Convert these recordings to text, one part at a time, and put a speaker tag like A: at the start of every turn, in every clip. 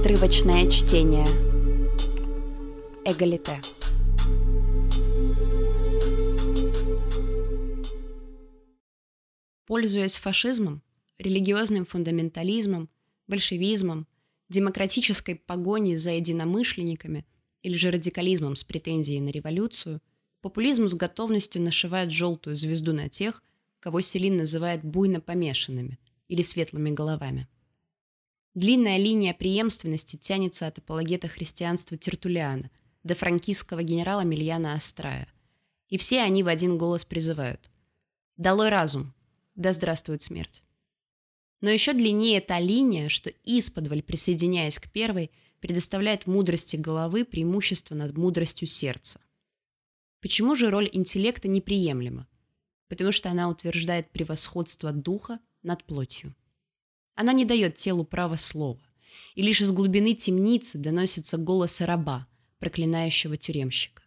A: Отрывочное чтение. Эгалите. Пользуясь фашизмом, религиозным фундаментализмом, большевизмом, демократической погоней за единомышленниками или же радикализмом с претензией на революцию, популизм с готовностью нашивает желтую звезду на тех, кого Селин называет буйно помешанными или светлыми головами. Длинная линия преемственности тянется от апологета христианства Тертулиана до франкистского генерала Мильяна Астрая. И все они в один голос призывают «Долой разум! Да здравствует смерть!» Но еще длиннее та линия, что исподволь, присоединяясь к первой, предоставляет мудрости головы преимущество над мудростью сердца. Почему же роль интеллекта неприемлема? Потому что она утверждает превосходство духа над плотью. Она не дает телу права слова, и лишь из глубины темницы доносится голос раба, проклинающего тюремщика.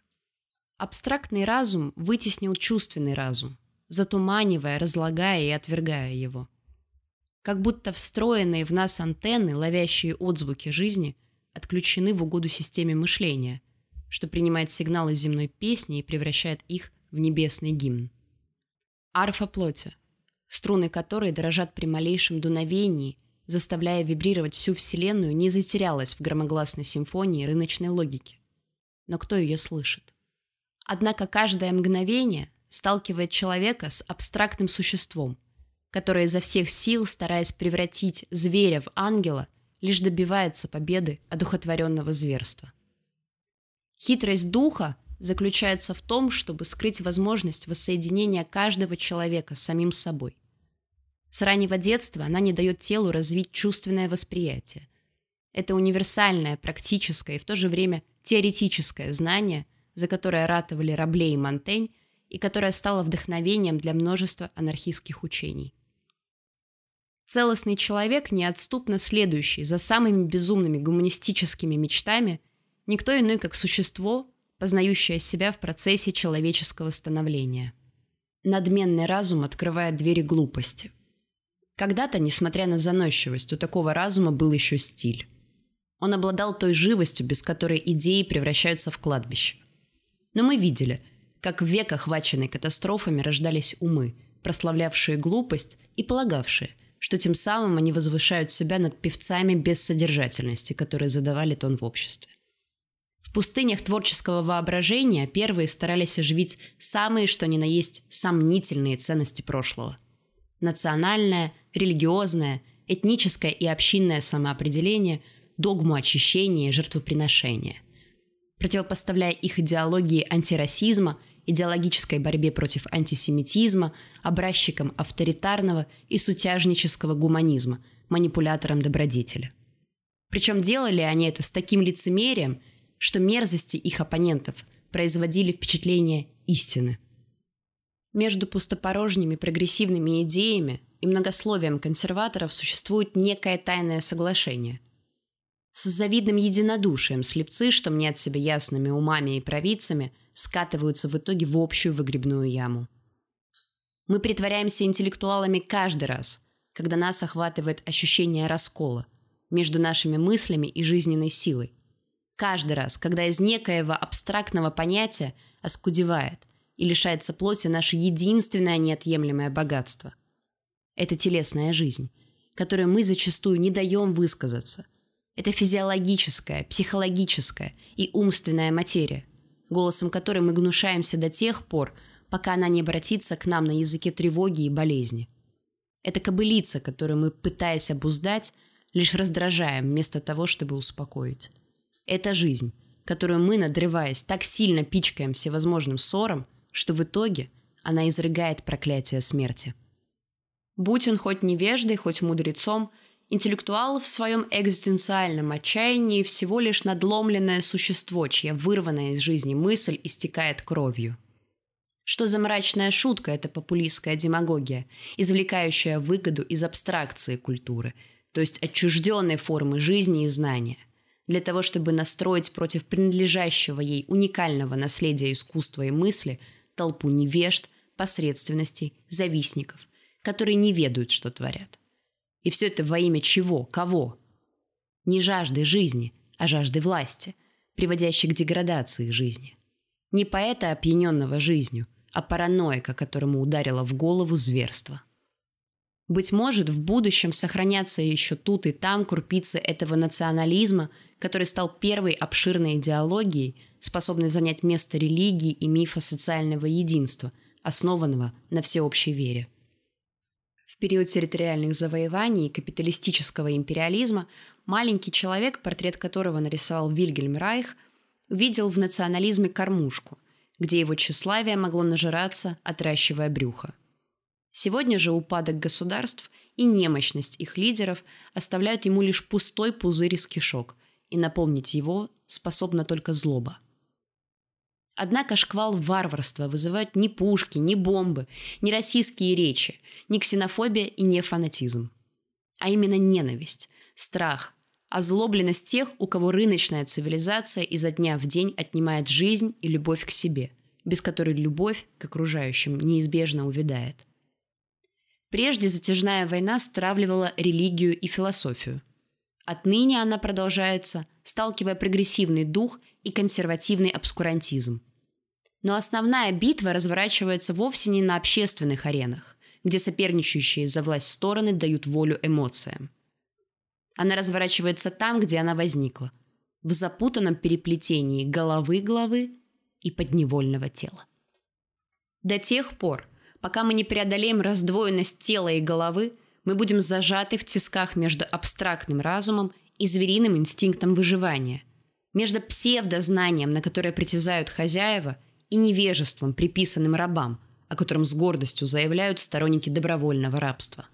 A: Абстрактный разум вытеснил чувственный разум, затуманивая, разлагая и отвергая его. Как будто встроенные в нас антенны, ловящие отзвуки жизни, отключены в угоду системе мышления, что принимает сигналы земной песни и превращает их в небесный гимн. Арфа плоти, струны которой дрожат при малейшем дуновении, заставляя вибрировать всю Вселенную, не затерялась в громогласной симфонии рыночной логики. Но кто ее слышит? Однако каждое мгновение сталкивает человека с абстрактным существом, которое изо всех сил, стараясь превратить зверя в ангела, лишь добивается победы одухотворенного зверства. Хитрость духа заключается в том, чтобы скрыть возможность воссоединения каждого человека с самим собой. С раннего детства она не дает телу развить чувственное восприятие. Это универсальное, практическое и в то же время теоретическое знание, за которое ратовали Рабле и Монтень, и которое стало вдохновением для множества анархистских учений. Целостный человек, неотступно следующий за самыми безумными гуманистическими мечтами, никто иной, как существо, познающее себя в процессе человеческого становления. Надменный разум открывает двери глупости. Когда-то, несмотря на заносчивость, у такого разума был еще стиль. Он обладал той живостью, без которой идеи превращаются в кладбище. Но мы видели, как в век, охваченный катастрофами, рождались умы, прославлявшие глупость и полагавшие – что тем самым они возвышают себя над певцами без содержательности, которые задавали тон в обществе. В пустынях творческого воображения первые старались оживить самые, что ни на есть, сомнительные ценности прошлого. Национальное, религиозное, этническое и общинное самоопределение, догму очищения и жертвоприношения. Противопоставляя их идеологии антирасизма – идеологической борьбе против антисемитизма, образчиком авторитарного и сутяжнического гуманизма, манипулятором добродетеля. Причем делали они это с таким лицемерием, что мерзости их оппонентов производили впечатление истины. Между пустопорожними прогрессивными идеями и многословием консерваторов существует некое тайное соглашение. С завидным единодушием слепцы, что мнят себя ясными умами и провидцами – скатываются в итоге в общую выгребную яму. Мы притворяемся интеллектуалами каждый раз, когда нас охватывает ощущение раскола между нашими мыслями и жизненной силой. Каждый раз, когда из некоего абстрактного понятия оскудевает и лишается плоти наше единственное неотъемлемое богатство. Это телесная жизнь, которой мы зачастую не даем высказаться. Это физиологическая, психологическая и умственная материя – голосом которой мы гнушаемся до тех пор, пока она не обратится к нам на языке тревоги и болезни. Это кобылица, которую мы, пытаясь обуздать, лишь раздражаем вместо того, чтобы успокоить. Это жизнь, которую мы, надрываясь, так сильно пичкаем всевозможным ссором, что в итоге она изрыгает проклятие смерти. Будь он хоть невеждой, хоть мудрецом – Интеллектуал в своем экзистенциальном отчаянии всего лишь надломленное существо, чья вырванная из жизни мысль истекает кровью. Что за мрачная шутка эта популистская демагогия, извлекающая выгоду из абстракции культуры, то есть отчужденной формы жизни и знания, для того, чтобы настроить против принадлежащего ей уникального наследия искусства и мысли толпу невежд, посредственностей, завистников, которые не ведают, что творят. И все это во имя чего? Кого? Не жаждой жизни, а жаждой власти, приводящей к деградации жизни. Не поэта, опьяненного жизнью, а параноика, которому ударило в голову зверство. Быть может, в будущем сохранятся еще тут и там крупицы этого национализма, который стал первой обширной идеологией, способной занять место религии и мифа социального единства, основанного на всеобщей вере. В период территориальных завоеваний и капиталистического империализма маленький человек, портрет которого нарисовал Вильгельм Райх, увидел в национализме кормушку, где его тщеславие могло нажираться, отращивая брюхо. Сегодня же упадок государств и немощность их лидеров оставляют ему лишь пустой пузырь из кишок, и наполнить его способна только злоба. Однако шквал варварства вызывают не пушки, не бомбы, не российские речи, не ксенофобия и не фанатизм. А именно ненависть, страх, озлобленность тех, у кого рыночная цивилизация изо дня в день отнимает жизнь и любовь к себе, без которой любовь к окружающим неизбежно увядает. Прежде затяжная война стравливала религию и философию. Отныне она продолжается, сталкивая прогрессивный дух и консервативный обскурантизм. Но основная битва разворачивается вовсе не на общественных аренах, где соперничающие за власть стороны дают волю эмоциям. Она разворачивается там, где она возникла, в запутанном переплетении головы главы и подневольного тела. До тех пор, пока мы не преодолеем раздвоенность тела и головы, мы будем зажаты в тисках между абстрактным разумом и звериным инстинктом выживания, между псевдознанием, на которое притязают хозяева, и невежеством, приписанным рабам, о котором с гордостью заявляют сторонники добровольного рабства.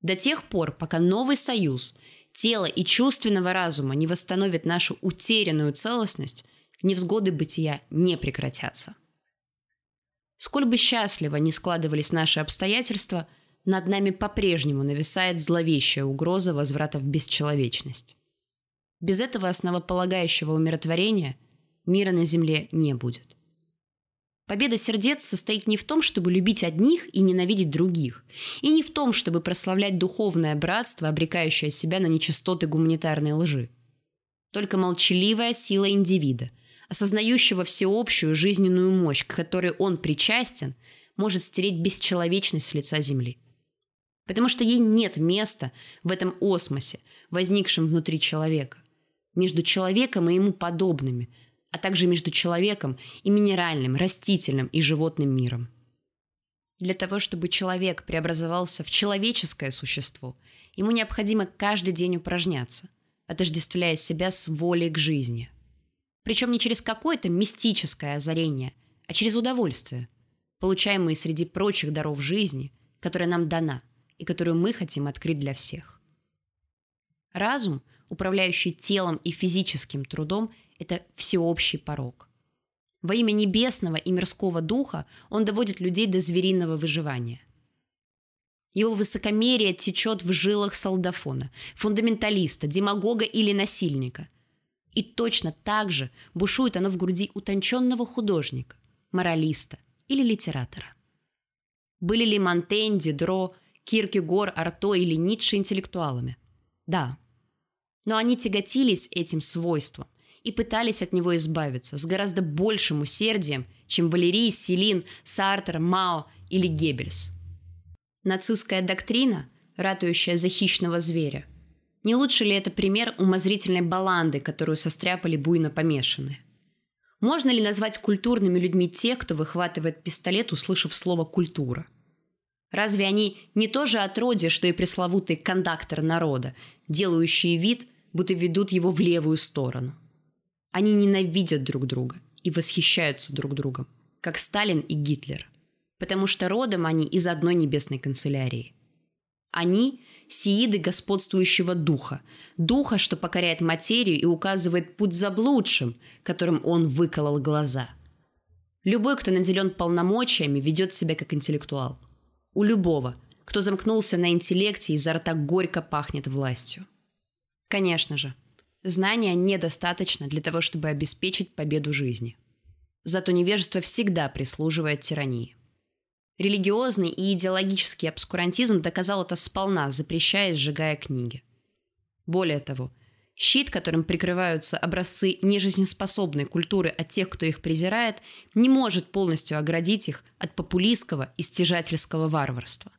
A: До тех пор, пока новый союз тела и чувственного разума не восстановит нашу утерянную целостность, невзгоды бытия не прекратятся. Сколь бы счастливо ни складывались наши обстоятельства, над нами по-прежнему нависает зловещая угроза возврата в бесчеловечность. Без этого основополагающего умиротворения мира на земле не будет. Победа сердец состоит не в том, чтобы любить одних и ненавидеть других, и не в том, чтобы прославлять духовное братство, обрекающее себя на нечистоты гуманитарной лжи. Только молчаливая сила индивида, осознающего всеобщую жизненную мощь, к которой он причастен, может стереть бесчеловечность с лица земли. Потому что ей нет места в этом осмосе, возникшем внутри человека, между человеком и ему подобными, а также между человеком и минеральным, растительным и животным миром. Для того, чтобы человек преобразовался в человеческое существо, ему необходимо каждый день упражняться, отождествляя себя с волей к жизни. Причем не через какое-то мистическое озарение, а через удовольствие, получаемое среди прочих даров жизни, которая нам дана и которую мы хотим открыть для всех. Разум, управляющий телом и физическим трудом, это всеобщий порог. Во имя небесного и мирского духа он доводит людей до звериного выживания. Его высокомерие течет в жилах солдафона, фундаменталиста, демагога или насильника. И точно так же бушует оно в груди утонченного художника, моралиста или литератора. Были ли Монтень, Дидро, Киркегор, Арто или Ницше интеллектуалами? Да. Но они тяготились этим свойством, и пытались от него избавиться с гораздо большим усердием, чем Валерий, Селин, Сартер, Мао или Геббельс. Нацистская доктрина, ратующая за хищного зверя, не лучше ли это пример умозрительной баланды, которую состряпали буйно помешанные? Можно ли назвать культурными людьми тех, кто выхватывает пистолет, услышав слово «культура»? Разве они не то же отродье, что и пресловутый кондактор народа, делающие вид, будто ведут его в левую сторону? Они ненавидят друг друга и восхищаются друг другом, как Сталин и Гитлер, потому что родом они из одной небесной канцелярии. Они – сииды господствующего духа, духа, что покоряет материю и указывает путь заблудшим, которым он выколол глаза. Любой, кто наделен полномочиями, ведет себя как интеллектуал. У любого, кто замкнулся на интеллекте, изо рта горько пахнет властью. Конечно же, Знания недостаточно для того, чтобы обеспечить победу жизни. Зато невежество всегда прислуживает тирании. Религиозный и идеологический обскурантизм доказал это сполна, запрещая и сжигая книги. Более того, Щит, которым прикрываются образцы нежизнеспособной культуры от тех, кто их презирает, не может полностью оградить их от популистского и стяжательского варварства.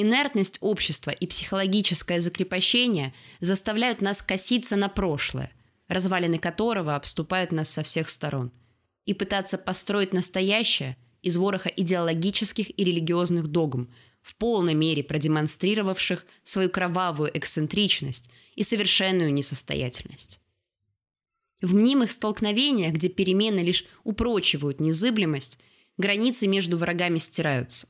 A: Инертность общества и психологическое закрепощение заставляют нас коситься на прошлое, развалины которого обступают нас со всех сторон, и пытаться построить настоящее из вороха идеологических и религиозных догм, в полной мере продемонстрировавших свою кровавую эксцентричность и совершенную несостоятельность. В мнимых столкновениях, где перемены лишь упрочивают незыблемость, границы между врагами стираются.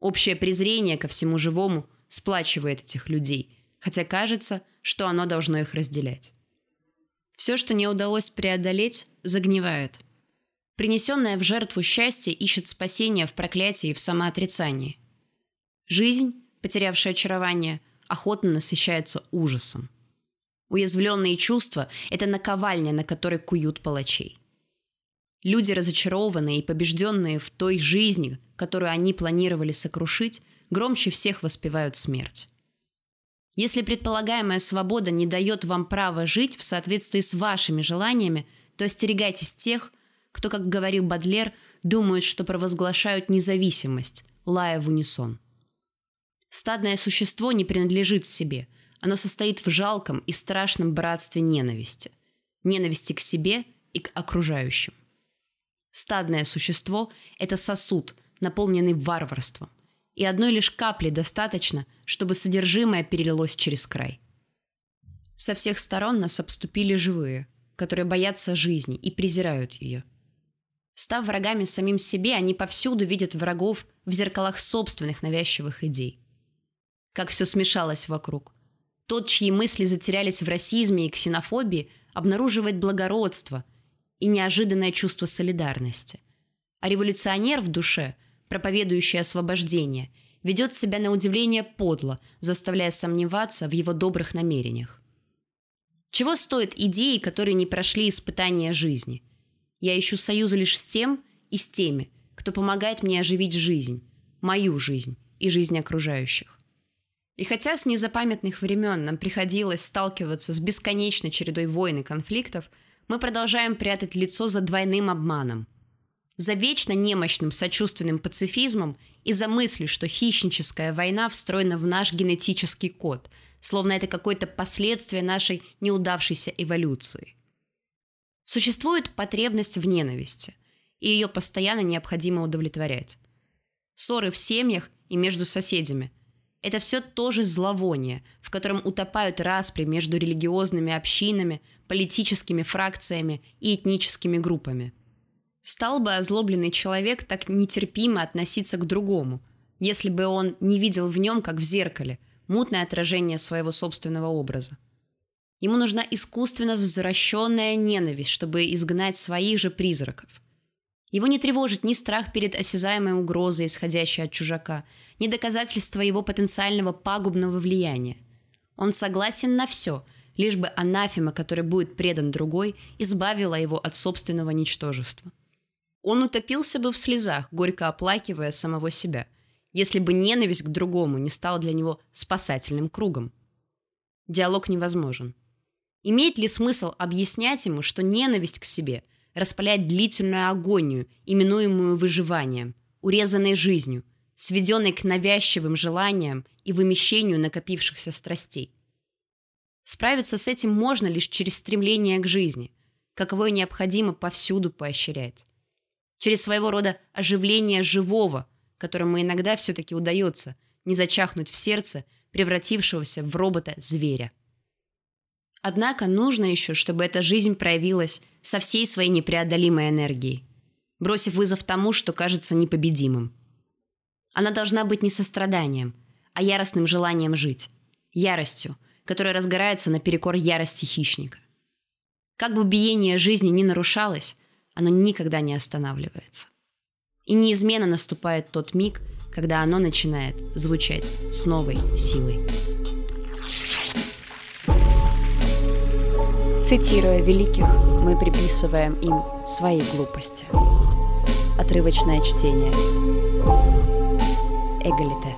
A: Общее презрение ко всему живому сплачивает этих людей, хотя кажется, что оно должно их разделять. Все, что не удалось преодолеть, загнивает. Принесенное в жертву счастье ищет спасения в проклятии и в самоотрицании. Жизнь, потерявшая очарование, охотно насыщается ужасом. Уязвленные чувства – это наковальня, на которой куют палачей. Люди, разочарованные и побежденные в той жизни, которую они планировали сокрушить, громче всех воспевают смерть. Если предполагаемая свобода не дает вам права жить в соответствии с вашими желаниями, то остерегайтесь тех, кто, как говорил Бадлер, думают, что провозглашают независимость, лая в унисон. Стадное существо не принадлежит себе. Оно состоит в жалком и страшном братстве ненависти. Ненависти к себе и к окружающим. Стадное существо – это сосуд, наполненный варварством. И одной лишь капли достаточно, чтобы содержимое перелилось через край. Со всех сторон нас обступили живые, которые боятся жизни и презирают ее. Став врагами самим себе, они повсюду видят врагов в зеркалах собственных навязчивых идей. Как все смешалось вокруг. Тот, чьи мысли затерялись в расизме и ксенофобии, обнаруживает благородство – и неожиданное чувство солидарности. А революционер в душе, проповедующий освобождение, ведет себя на удивление подло, заставляя сомневаться в его добрых намерениях. Чего стоят идеи, которые не прошли испытания жизни? Я ищу союза лишь с тем и с теми, кто помогает мне оживить жизнь, мою жизнь и жизнь окружающих. И хотя с незапамятных времен нам приходилось сталкиваться с бесконечной чередой войн и конфликтов – мы продолжаем прятать лицо за двойным обманом. За вечно немощным сочувственным пацифизмом и за мыслью, что хищническая война встроена в наш генетический код, словно это какое-то последствие нашей неудавшейся эволюции. Существует потребность в ненависти, и ее постоянно необходимо удовлетворять. Ссоры в семьях и между соседями – это все тоже зловоние, в котором утопают распри между религиозными общинами – политическими фракциями и этническими группами. Стал бы озлобленный человек так нетерпимо относиться к другому, если бы он не видел в нем, как в зеркале, мутное отражение своего собственного образа. Ему нужна искусственно возвращенная ненависть, чтобы изгнать своих же призраков. Его не тревожит ни страх перед осязаемой угрозой, исходящей от чужака, ни доказательства его потенциального пагубного влияния. Он согласен на все – лишь бы анафема, который будет предан другой, избавила его от собственного ничтожества. Он утопился бы в слезах, горько оплакивая самого себя, если бы ненависть к другому не стала для него спасательным кругом. Диалог невозможен. Имеет ли смысл объяснять ему, что ненависть к себе распаляет длительную агонию, именуемую выживанием, урезанной жизнью, сведенной к навязчивым желаниям и вымещению накопившихся страстей? Справиться с этим можно лишь через стремление к жизни, каковое необходимо повсюду поощрять. Через своего рода оживление живого, которому иногда все-таки удается не зачахнуть в сердце превратившегося в робота-зверя. Однако нужно еще, чтобы эта жизнь проявилась со всей своей непреодолимой энергией, бросив вызов тому, что кажется непобедимым. Она должна быть не состраданием, а яростным желанием жить, яростью – которая разгорается наперекор ярости хищника. Как бы биение жизни ни нарушалось, оно никогда не останавливается. И неизменно наступает тот миг, когда оно начинает звучать с новой силой. Цитируя великих, мы приписываем им свои глупости. Отрывочное чтение. Эгалите.